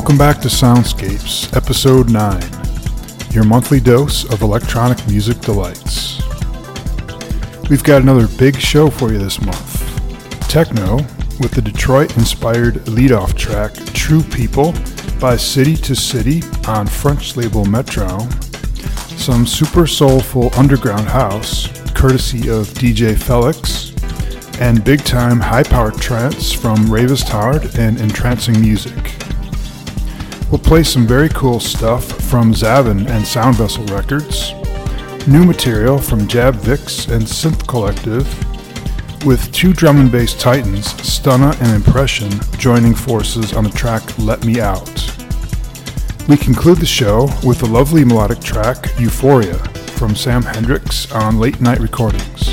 Welcome back to Soundscapes, Episode 9, your monthly dose of electronic music delights. We've got another big show for you this month. Techno, with the Detroit inspired lead-off track True People by City to City on French label Metro, some super soulful underground house, courtesy of DJ Felix, and big time high powered trance from Ravistard and Entrancing Music. We'll play some very cool stuff from Zavin and Sound Vessel Records, new material from Jab Vix and Synth Collective, with two drum and bass titans, Stunna and Impression, joining forces on the track Let Me Out. We conclude the show with the lovely melodic track Euphoria from Sam Hendricks on Late Night Recordings.